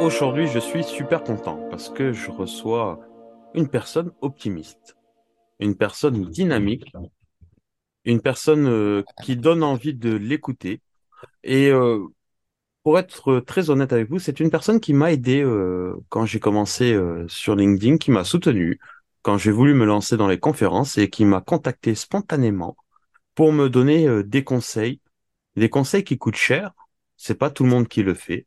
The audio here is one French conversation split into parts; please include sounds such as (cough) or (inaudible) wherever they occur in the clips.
Aujourd'hui, je suis super content parce que je reçois une personne optimiste, une personne dynamique, une personne euh, qui donne envie de l'écouter. Et euh, pour être très honnête avec vous, c'est une personne qui m'a aidé euh, quand j'ai commencé sur LinkedIn, qui m'a soutenu quand j'ai voulu me lancer dans les conférences et qui m'a contacté spontanément pour me donner des conseils, des conseils qui coûtent cher. C'est pas tout le monde qui le fait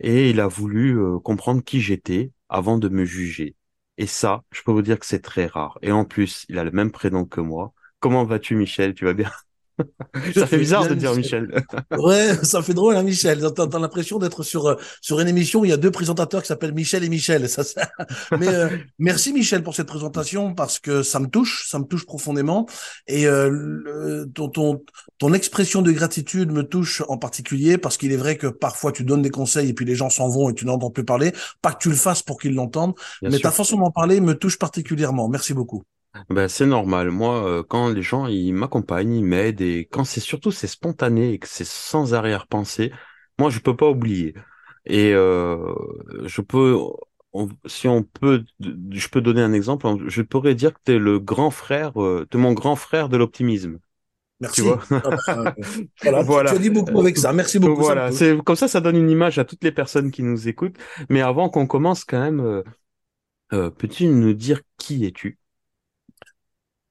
et il a voulu euh, comprendre qui j'étais avant de me juger. Et ça, je peux vous dire que c'est très rare. Et en plus, il a le même prénom que moi. Comment vas-tu, Michel? Tu vas bien? (laughs) ça fait bizarre de dire Michel. (laughs) ouais, ça fait drôle, hein, Michel. T'as, as, l'impression d'être sur euh, sur une émission où il y a deux présentateurs qui s'appellent Michel et Michel. Ça, ça... (laughs) Mais euh, merci Michel pour cette présentation parce que ça me touche, ça me touche profondément. Et euh, ton, ton ton expression de gratitude me touche en particulier parce qu'il est vrai que parfois tu donnes des conseils et puis les gens s'en vont et tu n'entends plus parler. Pas que tu le fasses pour qu'ils l'entendent, mais ta façon d'en parler me touche particulièrement. Merci beaucoup. Ben, c'est normal. Moi, euh, quand les gens ils m'accompagnent, ils m'aident et quand c'est surtout c'est spontané et que c'est sans arrière-pensée, moi je peux pas oublier. Et euh, je peux, si on peut, je peux donner un exemple. Je pourrais dire que tu es le grand frère, euh, tu es mon grand frère de l'optimisme. Merci. Ah, bah, (laughs) voilà, voilà. Tu, as dit beaucoup avec ça. Merci beaucoup. Voilà, c'est comme ça, ça donne une image à toutes les personnes qui nous écoutent. Mais avant qu'on commence, quand même, euh, peux-tu nous dire qui es-tu?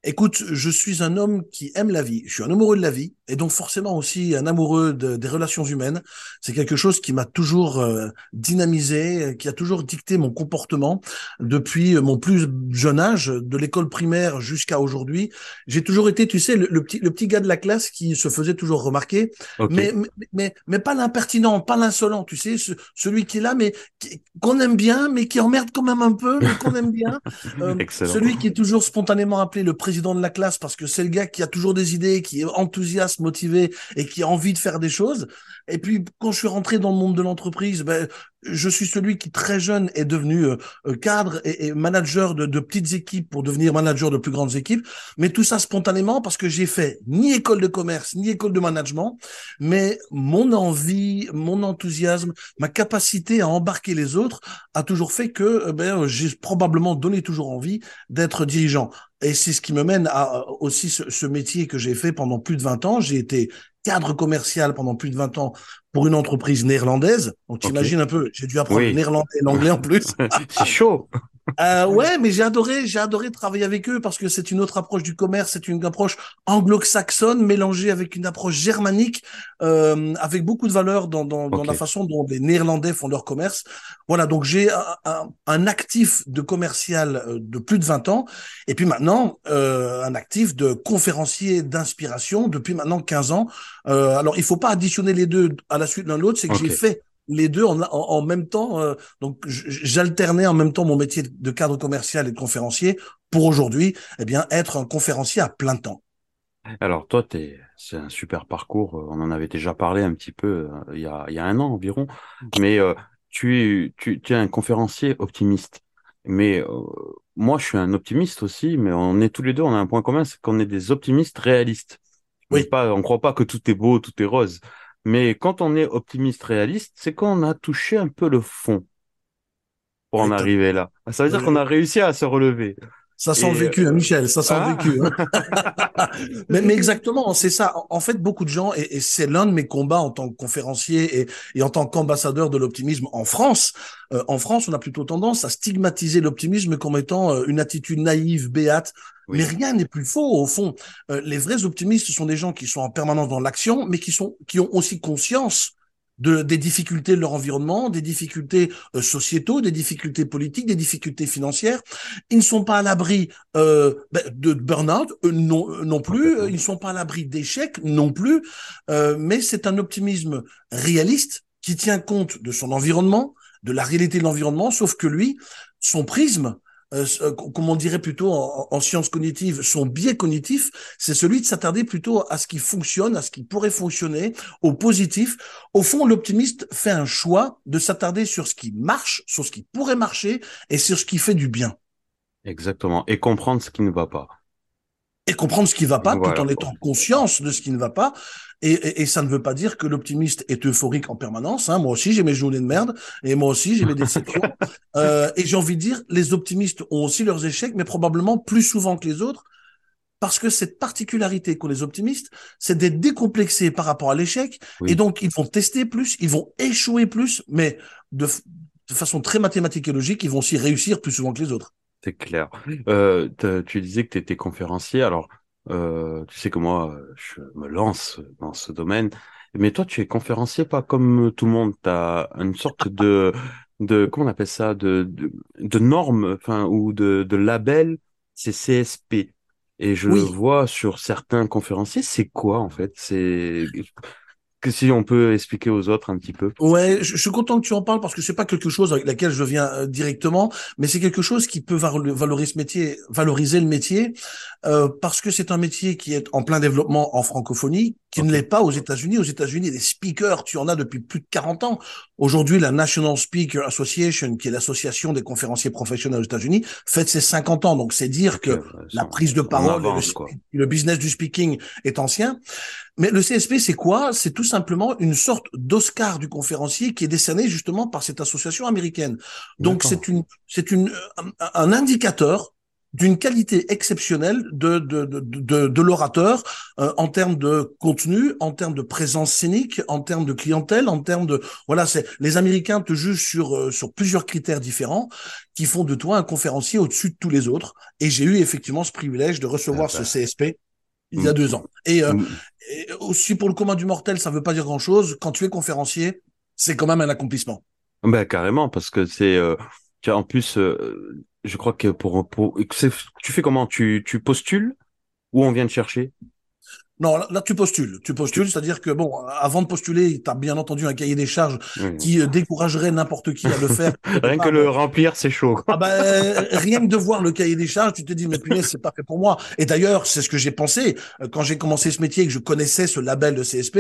Écoute, je suis un homme qui aime la vie. Je suis un amoureux de la vie et donc forcément aussi un amoureux des relations humaines. C'est quelque chose qui m'a toujours euh, dynamisé, qui a toujours dicté mon comportement depuis mon plus jeune âge, de l'école primaire jusqu'à aujourd'hui. J'ai toujours été, tu sais, le, petit le petit gars de la classe qui se faisait toujours remarquer, mais, mais mais pas l'impertinent, pas l'insolent, tu sais, celui qui est là mais qu'on aime bien, mais qui emmerde quand même un peu, mais qu'on aime bien. (laughs) Euh, celui qui est toujours spontanément appelé le président de la classe parce que c'est le gars qui a toujours des idées, qui est enthousiaste, motivé et qui a envie de faire des choses. Et puis quand je suis rentré dans le monde de l'entreprise, ben, je suis celui qui très jeune est devenu euh, euh, cadre et, manager de, petites équipes pour devenir manager de plus grandes équipes. Mais tout ça spontanément parce que j'ai fait ni école de commerce ni école de management, mais mon envie, mon enthousiasme, ma capacité à embarquer les autres a toujours fait que ben, j'ai probablement donné toujours envie d'être dirigeant. Et c'est ce qui me mène à aussi ce, métier que j'ai fait pendant plus de 20 ans. J'ai été cadre commercial pendant plus de 20 ans pour une entreprise néerlandaise. Donc, t'imagines un peu, j'ai dû apprendre le néerlandais et l'anglais en (laughs) plus. c'est chaud. Euh, ouais, mais j'ai adoré, j'ai adoré travailler avec eux parce que c'est une autre approche du commerce, c'est une approche anglo-saxonne mélangée avec une approche germanique, euh, avec beaucoup de valeur dans, dans, dans, la façon dont les Néerlandais font leur commerce. Voilà, donc j'ai un, un, actif de commercial euh, de plus de 20 ans, et puis maintenant euh, un actif de conférencier d'inspiration depuis maintenant 15 ans. Euh, alors il faut pas additionner les deux à la suite l'un l'autre, c'est que j'ai fait les deux en, en, même temps. Euh, donc, j'alternais en même temps mon métier de cadre commercial et de conférencier pour aujourd'hui, eh bien, être un conférencier à plein temps. Alors, toi, es, c'est un super parcours. Euh, on en avait déjà parlé un petit peu euh, il, y a, il y a un an environ. Mais tu, tu, tu es un conférencier optimiste. Mais moi, je suis un optimiste aussi. Mais on est tous les deux, on a un point commun, c'est qu'on est des optimistes réalistes. Oui. On croit pas que tout est beau, tout est rose. Mais quand on est optimiste réaliste, c'est qu'on a touché un peu le fond pour en arriver là. Ça veut dire qu'on a réussi à se relever. Ça sent le vécu, hein, Michel, ça sent le ah. vécu. Hein. (laughs) mais, mais, exactement, c'est ça. En fait, beaucoup de gens, et, c'est l'un de mes combats en tant que conférencier et, et en tant qu'ambassadeur de l'optimisme en France. Euh, en France, on a plutôt tendance à stigmatiser l'optimisme comme étant euh, une attitude naïve, béate. Mais rien n'est plus faux au fond. Euh, les vrais optimistes sont des gens qui sont en permanence dans l'action, mais qui sont qui ont aussi conscience de, des difficultés de leur environnement, des difficultés euh, sociétaux, des difficultés politiques, des difficultés financières. Ils ne sont pas à l'abri euh, ben, de burn-out, euh, non, euh, non plus. Ils ne sont pas à l'abri d'échecs, non plus. mais c'est un optimisme réaliste qui tient compte de son environnement, de la réalité de l'environnement, sauf que lui, son prisme, euh, euh comme on dirait plutôt en, sciences cognitives, son biais cognitif, c'est celui de s'attarder plutôt à ce qui fonctionne, à ce qui pourrait fonctionner, au positif. Au fond, l'optimiste fait un choix de s'attarder sur ce qui marche, sur ce qui pourrait marcher et sur ce qui fait du bien. Exactement. Et comprendre ce qui ne va pas. Et comprendre ce qui va pas tout en étant conscience de ce qui ne va pas. Et, et, et ça ne veut pas dire que l'optimiste est euphorique en permanence. Hein. Moi aussi, j'ai mes journées de merde et moi aussi, j'ai mes déceptions. (laughs) Euh, et j'ai envie de dire, les optimistes ont aussi leurs échecs, mais probablement plus souvent que les autres. Parce que cette particularité qu'ont les optimistes, c'est d'être décomplexés par rapport à l'échec. Oui. Et donc, ils vont tester plus, ils vont échouer plus, mais de, de façon très mathématique et logique, ils vont aussi réussir plus souvent que les autres. C'est clair. Euh, tu disais que tu étais conférencier. Alors, euh, tu sais que moi, je me lance dans ce domaine. Mais toi, tu es conférencier pas comme tout le monde. Tu as une sorte de, de, comment on appelle ça, de, de, enfin, ou de, de label, c'est CSP. Et je Oui. vois sur certains conférenciers, c'est quoi en fait? C'est que si on peut expliquer aux autres un petit peu. Ouais, je, je suis content que tu en parles parce que c'est pas quelque chose avec laquelle je viens euh, directement, mais c'est quelque chose qui peut valo- valoriser ce métier, valoriser le métier, euh, parce que c'est un métier qui est en plein développement en francophonie, qui ne l'est pas aux États-Unis. Aux États-Unis, les speakers, tu en as depuis plus de 40 ans. Aujourd'hui, la National Speaker Association, qui est l'association des conférenciers professionnels aux États-Unis, fête ses 50 ans. Donc, c'est dire que la prise de parole, avance, le, le business du speaking est ancien. Mais le CSP, c'est quoi? C'est tout simplement une sorte d'Oscar du conférencier qui est décerné justement par cette association américaine. Donc c'est une, c'est une, un, indicateur d'une qualité exceptionnelle de de de, de, de l'orateur euh, en termes de contenu, en termes de présence scénique, en termes de clientèle, en termes de voilà, c'est les Américains te jugent sur euh, sur plusieurs critères différents qui font de toi un conférencier au-dessus de tous les autres. Et j'ai eu effectivement ce privilège de recevoir Ah bah. ce CSP il y a Mm. deux ans. Et, euh, Mm. et aussi pour le commun du mortel, ça veut pas dire grand-chose. Quand tu es conférencier, c'est quand même un accomplissement. Ben carrément, parce que c'est euh, en plus, euh, je crois que pour, pour tu fais comment? Tu, tu postules ou on vient te chercher? Non, là, là, tu postules. Tu postules, c'est-à-dire que bon, avant de postuler, tu as bien entendu un cahier des charges qui euh, découragerait n'importe qui à le faire. (laughs) Rien que le remplir, c'est chaud. quoi. Ah ben, rien que de voir le cahier des charges, tu te dis, mais punaise, c'est pas fait pour moi. Et d'ailleurs, c'est ce que j'ai pensé euh, quand j'ai commencé ce métier et que je connaissais ce label de CSP.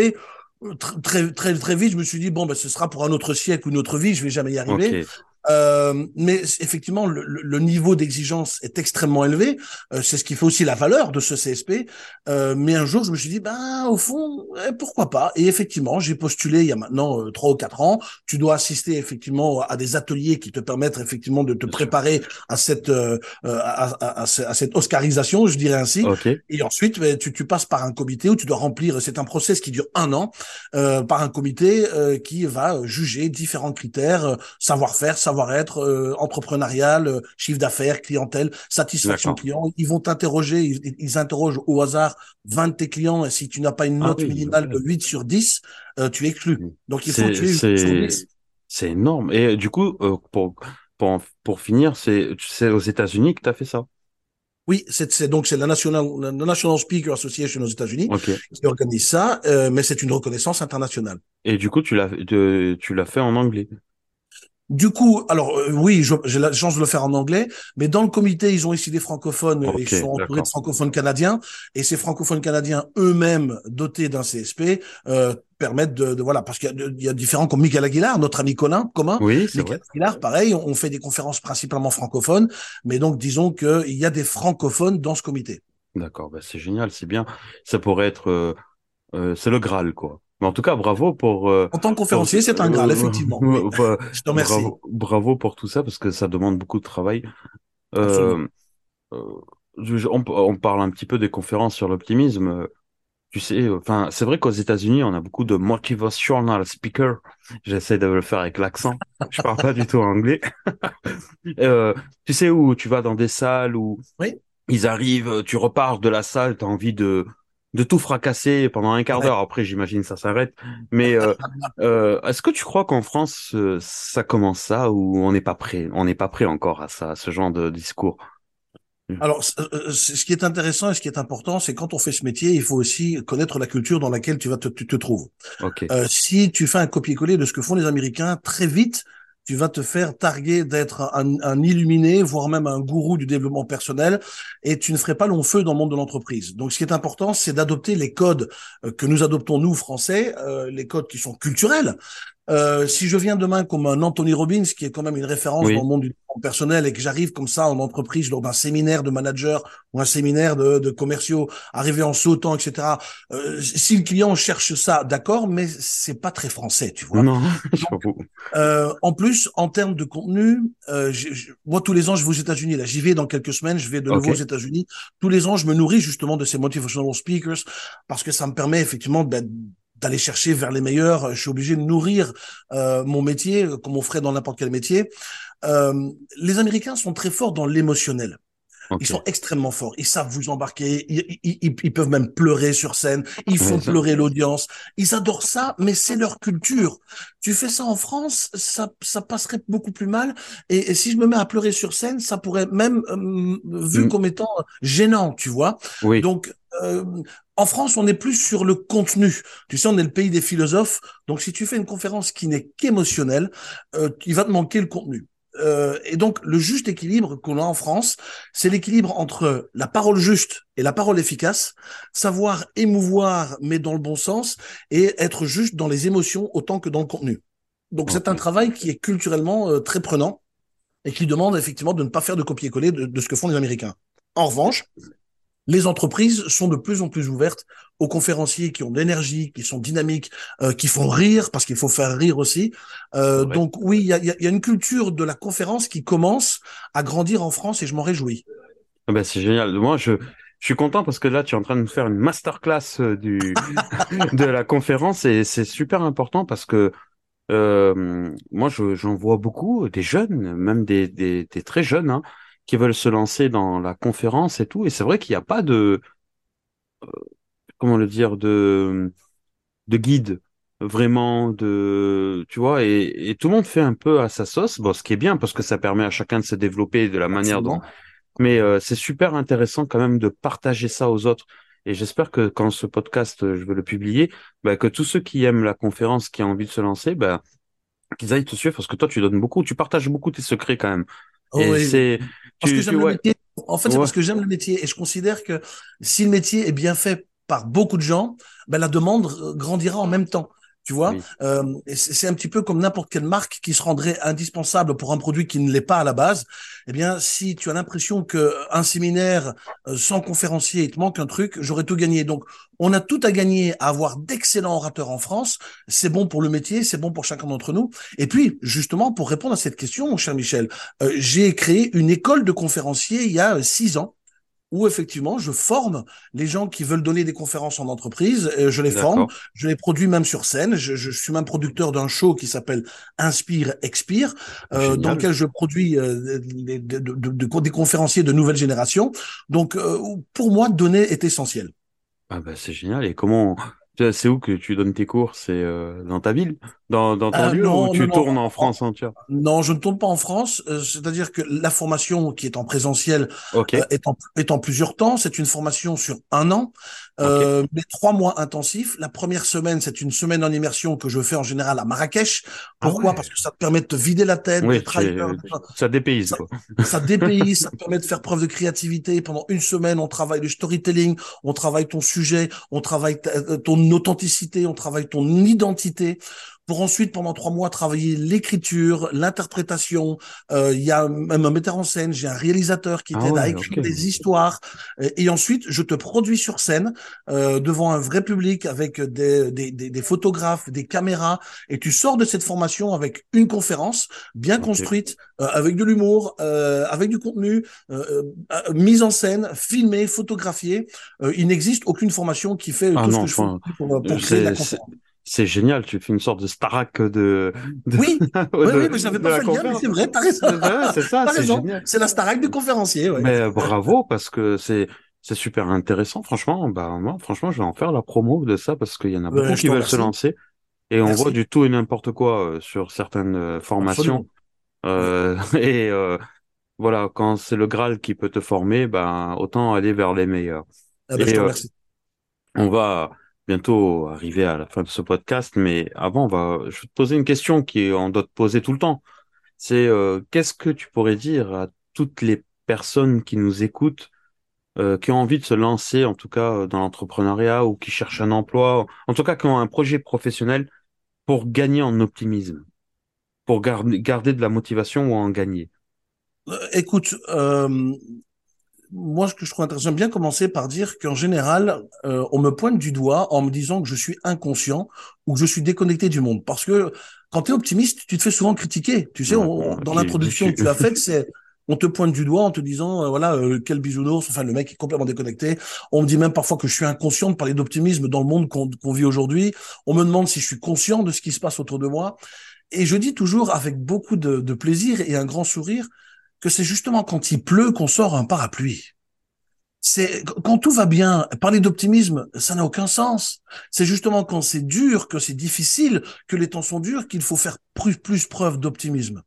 euh, tr- Très, très, très vite, je me suis dit, bon, ben, ce sera pour un autre siècle ou une autre vie, je vais jamais y arriver. Euh, mais effectivement, le, le- niveau d'exigence est extrêmement élevé. Euh, c'est ce qui fait aussi la valeur de ce CSP. Euh, mais un jour, je me suis dit, ben au fond, eh, pourquoi pas? Et effectivement, j'ai postulé il y a maintenant euh, trois ou quatre ans. Tu dois assister effectivement à des ateliers qui te permettent effectivement de te préparer à cette euh, à, à- à à cette Oscarisation, je dirais ainsi. Ok. Et ensuite, ben, tu, tu passes par un comité où tu dois remplir, c'est un process qui dure un an, euh, par un comité euh, qui va juger différents critères, savoir-faire, savoir-être, euh, entrepreneurial, euh, chiffre d'affaires, clientèle, satisfaction client. Ils vont t'interroger, ils, ils interrogent au hasard 20 de tes clients et si tu n'as pas une Ah note oui, minimale de 8 sur 10, euh, tu es exclu. Donc il faut que C'est, tu aies 8 sur c'est, 10. c'est énorme. Et du coup, pour, pour, pour finir, c'est, aux États-Unis que tu as fait ça? Oui, c'est donc c'est la National, la National Speaker Association aux États-Unis qui organise ça, euh, mais c'est une reconnaissance internationale. Et du coup, tu l'as, tu l'as fait en anglais? Du coup, alors euh, oui, j'ai la chance de le faire en anglais, mais dans le comité, ils ont ici des francophones, euh, Ok, ils sont entourés de francophones canadiens, et ces francophones canadiens eux-mêmes dotés d'un CSP euh, permettent de, de- voilà, parce qu'il y, a y différents comme Michael Aguilar, notre ami commun, commun. Oui, c'est Michael vrai. Aguilar, pareil, on fait des conférences principalement francophones, mais donc disons qu'il y a des francophones dans ce comité. D'accord. Bah, c'est génial, c'est bien. Ça pourrait être, euh, euh, c'est le Graal, quoi. Mais en tout cas, bravo pour, euh, En tant que conférencier, c'est un Graal, euh, effectivement. Oui. bah, Je te remercie. bravo, bravo pour tout ça parce que ça demande beaucoup de travail. Euh, euh, je- on, on parle un petit peu des conférences sur l'optimisme. Euh, Tu sais, euh, enfin, c'est vrai qu'aux États-Unis, on a beaucoup de motivational speakers. J'essaie de le faire avec l'accent. Je parle pas du tout anglais. (laughs) Euh, tu sais où tu vas dans des salles où Oui. ils arrivent, tu repars de la salle, tu as envie de de tout fracasser pendant un quart d'heure. Après, j'imagine ça s'arrête. Mais euh, (laughs) euh, est-ce que tu crois qu'en France, euh, ça commence ça ou on n'est pas prêt? On n'est pas prêt encore à ça, à ce genre de discours? Alors, ce qui est intéressant et ce qui est important, c'est quand on fait ce métier, il faut aussi connaître la culture dans laquelle tu vas te, tu te trouves. Euh, si tu fais un copier-coller de ce que font les Américains, très vite, tu vas te faire targuer d'être un, un illuminé, voire même un gourou du développement personnel, et tu ne ferais pas long feu dans le monde de l'entreprise. Donc, ce qui est important, c'est d'adopter les codes euh, que nous adoptons nous Français, euh, les codes qui sont culturels. Euh, si je viens demain comme un Anthony Robbins, qui est quand même une référence dans le monde du personnel, et que j'arrive comme ça en entreprise lors d'un séminaire de manager ou un séminaire de, de commerciaux, arriver en sautant, etc. Euh, si le client cherche ça, d'accord, mais c'est pas très français, tu vois. Non, euh, en plus, en termes de contenu, euh, moi tous les ans je vais aux États-Unis. Là, j'y vais dans quelques semaines. Je vais de nouveau aux États-Unis. Tous les ans, je me nourris justement de ces motivational speakers parce que ça me permet effectivement ben, d'aller chercher vers les meilleurs. Je suis obligé de nourrir euh, mon métier comme on ferait dans n'importe quel métier. Euh, les Américains sont très forts dans l'émotionnel. Ils sont extrêmement forts. Ils savent vous embarquer. Ils, ils, ils peuvent même pleurer sur scène. Ils font pleurer l'audience. Ils adorent ça, mais c'est leur culture. Tu fais ça en France, ça, ça passerait beaucoup plus mal. Et, si je me mets à pleurer sur scène, ça pourrait même euh, vu mm. comme étant gênant, tu vois. Oui. Donc euh, en France, on est plus sur le contenu. Tu sais, on est le pays des philosophes. Donc, si tu fais une conférence qui n'est qu'émotionnelle, euh, il va te manquer le contenu. Euh, et donc, le juste équilibre qu'on a en France, c'est l'équilibre entre la parole juste et la parole efficace, savoir émouvoir, mais dans le bon sens, et être juste dans les émotions autant que dans le contenu. Donc, c'est un travail qui est culturellement euh, très prenant et qui demande effectivement de ne pas faire de copier-coller de ce que font les Américains. En revanche, les entreprises sont de plus en plus ouvertes aux conférenciers qui ont de l'énergie, qui sont dynamiques, euh, qui font rire, parce qu'il faut faire rire aussi. Euh, donc oui, il y a, y a, une culture de la conférence qui commence à grandir en France et je m'en réjouis. Ah ben, c'est génial. Moi, je, je suis content parce que là, tu es en train de nous faire une masterclass euh, du, (laughs) de la conférence et c'est super important parce que euh, moi, j'en vois beaucoup, des jeunes, même des, des, des très jeunes, hein, qui veulent se lancer dans la conférence et tout. Et c'est vrai qu'il n'y a pas de, euh, comment le dire, de, de guide vraiment de tu vois et, tout le monde fait un peu à sa sauce. Bon ce qui est bien parce que ça permet à chacun de se développer de la manière dont. Mais euh, c'est super intéressant quand même de partager ça aux autres. Et j'espère que quand ce podcast je veux le publier bah, que tous ceux qui aiment la conférence qui ont envie de se lancer bah, qu'ils aillent te suivre parce que toi tu donnes beaucoup tu partages beaucoup tes secrets quand même Oh c'est parce que j'aime le métier. En fait, c'est parce que j'aime le métier et je considère que si le métier est bien fait par beaucoup de gens, ben la demande grandira en même temps. Tu vois, euh, c'est un petit peu comme n'importe quelle marque qui se rendrait indispensable pour un produit qui ne l'est pas à la base. Eh bien, si tu as l'impression que un séminaire euh, sans conférencier, il te manque un truc, j'aurais tout gagné. Donc, on a tout à gagner à avoir d'excellents orateurs en France. C'est bon pour le métier, c'est bon pour chacun d'entre nous. Et puis, justement, pour répondre à cette question, mon cher Michel, euh, j'ai créé une école de conférenciers il y a six ans où effectivement je forme les gens qui veulent donner des conférences en entreprise, euh, je les forme, je les produis même sur scène, je, je suis même producteur d'un show qui s'appelle Inspire Expire, euh, dans lequel je produis euh, des, de, de, des conférenciers de nouvelle génération. Donc euh, pour moi, donner est essentiel. Ah bah c'est génial. Et comment c'est où que tu donnes tes cours? C'est euh, dans ta ville? Dans, dans ton euh, lieu ou tu tournes en France entière? Non, je ne tourne pas en France. Euh, c'est-à-dire que la formation qui est en présentiel est, en, est en plusieurs temps. C'est une formation sur un an, mais trois mois intensifs. La première semaine, c'est une semaine en immersion que je fais en général à Marrakech. Ah Pourquoi? Parce que ça te permet de te vider la tête, oui, ça dépayse. Ça, ça dépayse, ça te permet de faire preuve de créativité. Pendant une semaine, on travaille le storytelling, on travaille ton sujet, on travaille ton authenticité, on travaille ton identité pour ensuite pendant trois mois travailler l'écriture, l'interprétation. Euh, il y a même un metteur en scène, j'ai un réalisateur qui ah t'aide à écrire des histoires. Et, ensuite, je te produis sur scène euh, devant un vrai public avec des, des, des, photographes, des caméras. Et tu sors de cette formation avec une conférence bien construite, euh, avec de l'humour, avec du contenu, mise en scène, filmée, photographiée. il n'existe aucune formation qui fait ah tout ce que je fais pour, pour créer la conférence c'est génial, tu fais une sorte de Starac de, Oui, (laughs) oui, oui, mais je n'avais pas fait le lien, mais c'est vrai, t'as raison. c'est ça, c'est génial. C'est la Starac du conférencier, ouais. Mais bravo, parce que c'est, c'est super intéressant, franchement. Bah, moi, franchement, je vais en faire la promo de ça parce qu'il y en a beaucoup qui veulent se lancer. Et on voit du tout et n'importe quoi euh, sur certaines euh, formations. Euh, (laughs) et euh, voilà, quand c'est le Graal qui peut te former, ben autant aller vers les meilleurs. Ah bah, je te remercie. On va bientôt arriver à la fin de ce podcast, mais avant, on va, je vais te poser une question qui on doit te poser tout le temps. C'est euh, qu'est-ce que tu pourrais dire à toutes les personnes qui nous écoutent, euh, qui ont envie de se lancer, en tout cas dans l'entrepreneuriat ou qui cherchent un emploi, en tout cas qui ont un projet professionnel pour gagner en optimisme, pour garder, garder de la motivation ou en gagner? Euh, Écoute, euh, moi, ce que je trouve intéressant, j'aime bien commencer par dire qu'en général, euh, on me pointe du doigt en me disant que je suis inconscient ou que je suis déconnecté du monde. Parce que quand tu es optimiste, tu te fais souvent critiquer. Tu sais, on, dans l'introduction que tu as faite, (laughs) c'est on te pointe du doigt en te disant euh, voilà euh, quel bisounours enfin le mec est complètement déconnecté on me dit même parfois que je suis inconscient de parler d'optimisme dans le monde qu'on vit aujourd'hui on me demande si je suis conscient de ce qui se passe autour de moi et je dis toujours avec beaucoup de, de plaisir et un grand sourire que c'est justement quand il pleut qu'on sort un parapluie. C'est quand tout va bien, parler d'optimisme, ça n'a aucun sens. C'est justement quand c'est dur, que c'est difficile, que les temps sont durs, qu'il faut faire plus, plus preuve d'optimisme.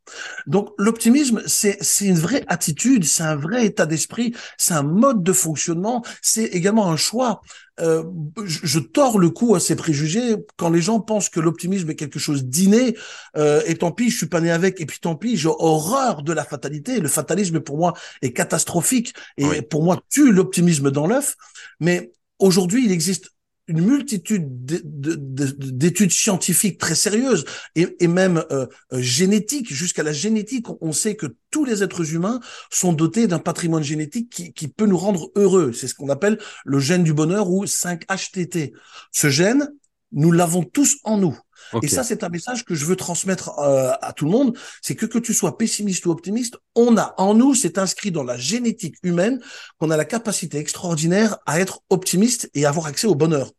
Donc l'optimisme, c'est c'est une vraie attitude, c'est un vrai état d'esprit, c'est un mode de fonctionnement, c'est également un choix. Euh, je, je, tords le cou à ces préjugés. Quand les gens pensent que l'optimisme est quelque chose d'inné euh, et tant pis je suis pas né avec et puis tant pis j'ai horreur de la fatalité. Le fatalisme pour moi est catastrophique et pour moi tue l'optimisme dans l'œuf. Mais aujourd'hui il existe une multitude d'études scientifiques très sérieuses et, même euh, euh, génétiques, jusqu'à la génétique. On sait que tous les êtres humains sont dotés d'un patrimoine génétique qui, qui, peut nous rendre heureux. C'est ce qu'on appelle le gène du bonheur ou 5-HTT. Ce gène, nous l'avons tous en nous. Et ça, c'est un message que je veux transmettre euh, à tout le monde. C'est que que tu sois pessimiste ou optimiste, on a en nous, c'est inscrit dans la génétique humaine, qu'on a la capacité extraordinaire à être optimiste et avoir accès au bonheur.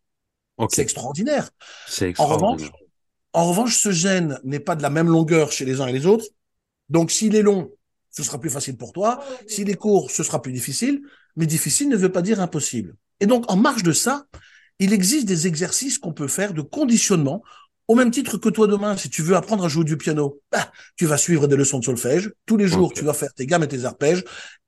C'est extraordinaire. C'est extraordinaire. En revanche, en revanche, ce gène n'est pas de la même longueur chez les uns et les autres. Donc, s'il est long, ce sera plus facile pour toi. S'il est court, ce sera plus difficile. Mais difficile ne veut pas dire impossible. Et donc, en marge de ça, il existe des exercices qu'on peut faire de conditionnement au même titre que toi demain, si tu veux apprendre à jouer du piano, bah, tu vas suivre des leçons de solfège. Tous les jours, tu vas faire tes gammes et tes arpèges.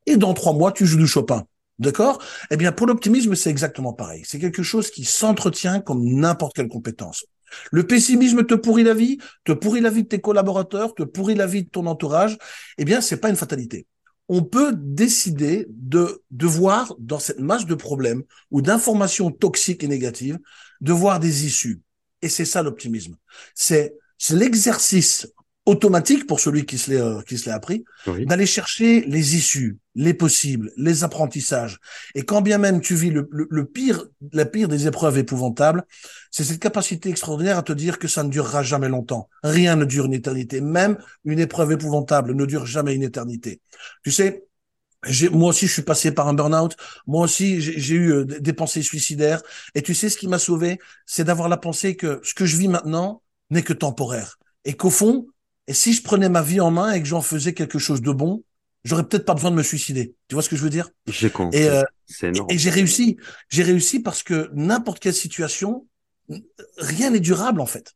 Et dans trois mois, tu joues du Chopin. D'accord? Eh bien, pour l'optimisme, c'est exactement pareil. C'est quelque chose qui s'entretient comme n'importe quelle compétence. Le pessimisme te pourrit la vie, te pourrit la vie de tes collaborateurs, te pourrit la vie de ton entourage. Eh bien, c'est pas une fatalité. On peut décider de, de voir dans cette masse de problèmes ou d'informations toxiques et négatives, de voir des issues. Et c'est ça l'optimisme. C'est l'exercice automatique pour celui qui se l'est euh, qui se l'est appris d'aller chercher les issues, les possibles, les apprentissages. Et quand bien même tu vis le, le, pire, la pire des épreuves épouvantables, c'est cette capacité extraordinaire à te dire que ça ne durera jamais longtemps. Rien ne dure une éternité. Même une épreuve épouvantable ne dure jamais une éternité. Tu sais, moi aussi, je suis passé par un burn-out. Moi aussi, j'ai eu euh, des pensées suicidaires. Et tu sais, ce qui m'a sauvé, c'est d'avoir la pensée que ce que je vis maintenant n'est que temporaire. Et qu'au fond, et si je prenais ma vie en main et que j'en faisais quelque chose de bon, j'aurais peut-être pas besoin de me suicider. Tu vois ce que je veux dire? J'ai compris. Et, euh, et j'ai réussi. J'ai réussi parce que n'importe quelle situation, rien n'est durable en fait.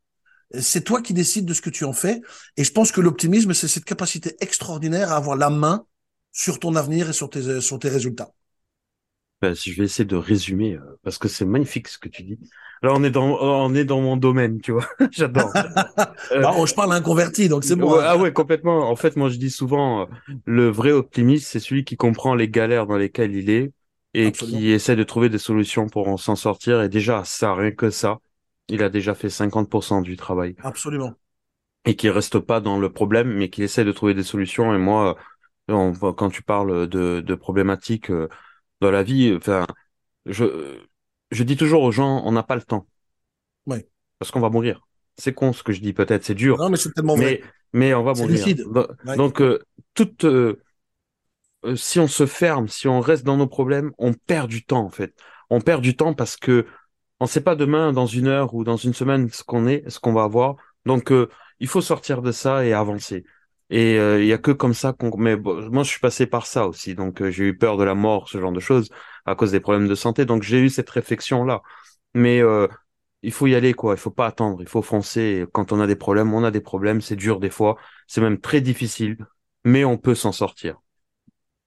C'est toi qui décides de ce que tu en fais. Et je pense que l'optimisme, c'est cette capacité extraordinaire à avoir la main sur ton avenir et sur tes, sur tes résultats. Ben, je vais essayer de résumer euh, parce que c'est magnifique ce que tu dis. Là, on est dans, on est dans mon domaine, tu vois. (laughs) J'adore. euh, bah, je parle à un converti, donc c'est bon. ah ouais, complètement. En fait, moi, je dis souvent, euh, le vrai optimiste, c'est celui qui comprend les galères dans lesquelles il est et qui essaie de trouver des solutions pour s'en sortir. Et déjà, ça, rien que ça, il a déjà fait 50% du travail. Absolument. Et qui reste pas dans le problème, mais qui essaie de trouver des solutions. Et moi, quand tu parles de, de problématiques euh, dans la vie, enfin, je, je dis toujours aux gens, on n'a pas le temps. Oui. Parce qu'on va mourir. C'est con ce que je dis, peut-être, c'est dur. Non, mais c'est tellement mais, vrai. Mais on va mourir. Donc, euh, toute, euh, si on se ferme, si on reste dans nos problèmes, on perd du temps, en fait. On perd du temps parce que on ne sait pas demain, dans une heure ou dans une semaine, ce qu'on est, ce qu'on va avoir. Donc, il faut sortir de ça et avancer. Et il y a que comme ça qu'on. Mais moi, je suis passé par ça aussi, donc j'ai eu peur de la mort, ce genre de choses, à cause des problèmes de santé. Donc j'ai eu cette réflexion là. Mais il faut y aller, quoi. Il faut pas attendre. Il faut foncer. Quand on a des problèmes, on a des problèmes. C'est dur des fois. C'est même très difficile, mais on peut s'en sortir.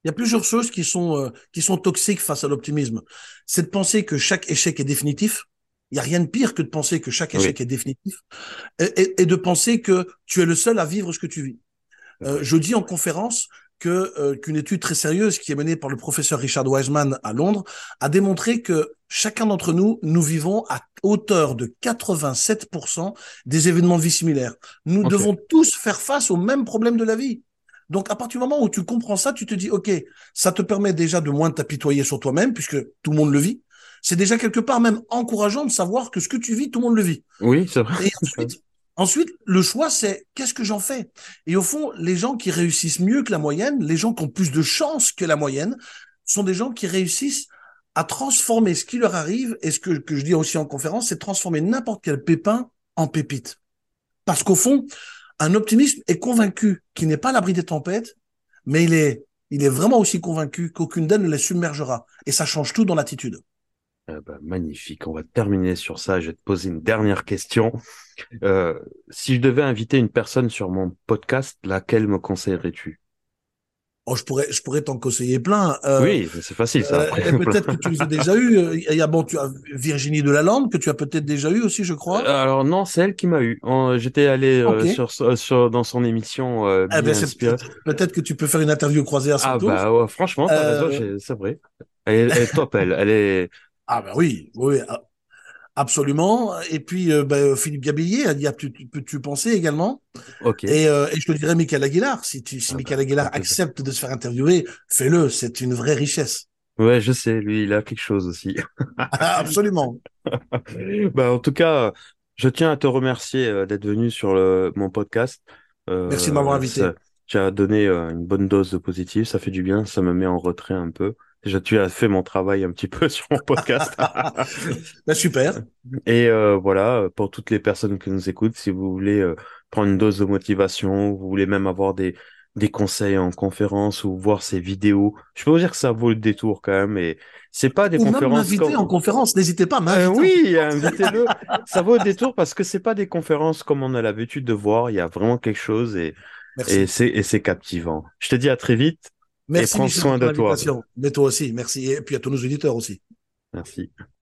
Il y a plusieurs choses qui sont qui sont toxiques face à l'optimisme. C'est de penser que chaque échec est définitif. Il y a rien de pire que de penser que chaque échec est définitif et, et, de penser que tu es le seul à vivre ce que tu vis. Euh, je dis en conférence que euh, qu'une étude très sérieuse qui est menée par le professeur Richard Wiseman à Londres a démontré que chacun d'entre nous, nous vivons à hauteur de 87% des événements de vie similaires. Nous devons tous faire face aux mêmes problèmes de la vie. Donc, à partir du moment où tu comprends ça, tu te dis, OK, ça te permet déjà de moins t'apitoyer sur toi-même, puisque tout le monde le vit. C'est déjà quelque part même encourageant de savoir que ce que tu vis, tout le monde le vit. Oui, c'est vrai. Et ensuite, (laughs) ensuite, le choix, c'est qu'est-ce que j'en fais? Et au fond, les gens qui réussissent mieux que la moyenne, les gens qui ont plus de chance que la moyenne, sont des gens qui réussissent à transformer ce qui leur arrive, et ce que, je dis aussi en conférence, c'est transformer n'importe quel pépin en pépite. Parce qu'au fond, un optimiste est convaincu qu'il n'est pas l'abri des tempêtes, mais il est, il est vraiment aussi convaincu qu'aucune d'elles ne les submergera. Et ça change tout dans l'attitude. Euh, bah, magnifique. On va terminer sur ça. Je vais te poser une dernière question. Euh, si je devais inviter une personne sur mon podcast, laquelle me conseillerais-tu? Oh, je pourrais, je pourrais t'en conseiller plein. Euh, Oui, c'est facile ça. Peut-être que tu les as déjà eu. Il y a bon, tu as Virginie Delalande que tu as peut-être déjà eu aussi, je crois. Alors non, c'est elle qui m'a eu. J'étais allé sur, dans son émission Eh ben, peut-être que tu peux faire une interview croisée à son Ah tour. bah ouais, franchement, t'as raison, j'ai- c'est vrai. Elle est top, elle. Elle est. Ah bah oui, oui, absolument. Et puis euh, bah, Philippe Gabillier, y a, tu- peux-tu penser également? Ok. et, euh, et je te dirais Michael Aguilar. Si, tu, si Ah Michael bah, Aguilar accepte de se faire interviewer, fais-le. C'est une vraie richesse. Ouais, je sais, lui, il a quelque chose aussi. (laughs) Absolument. (laughs) Bah, en tout cas, je tiens à te remercier euh, d'être venu sur le, mon podcast. Euh, Merci de m'avoir invité. ça- tu as donné une bonne dose de positif, ça fait du bien, ça me met en retrait un peu. Déjà, tu as fait mon travail un petit peu (laughs) sur mon podcast. (laughs) Bah, super. Et euh, voilà, pour toutes les personnes qui nous écoutent, si vous voulez euh, prendre une dose de motivation, vous voulez même avoir des, des conseils en conférence ou voir ces vidéos, je peux vous dire que ça vaut le détour quand même. Et c'est pas des Ou même conférences comme... en conférence. N'hésitez pas à. Euh, oui, invitez-le. Ça vaut le détour parce que c'est pas des conférences comme on a l'habitude de voir. Il y a vraiment quelque chose et, Merci. et c'est, et c'est captivant. Je te dis à très vite. Merci prends Michel, soin de toi. Mais toi aussi. Merci. Et puis à tous nos auditeurs aussi. Merci.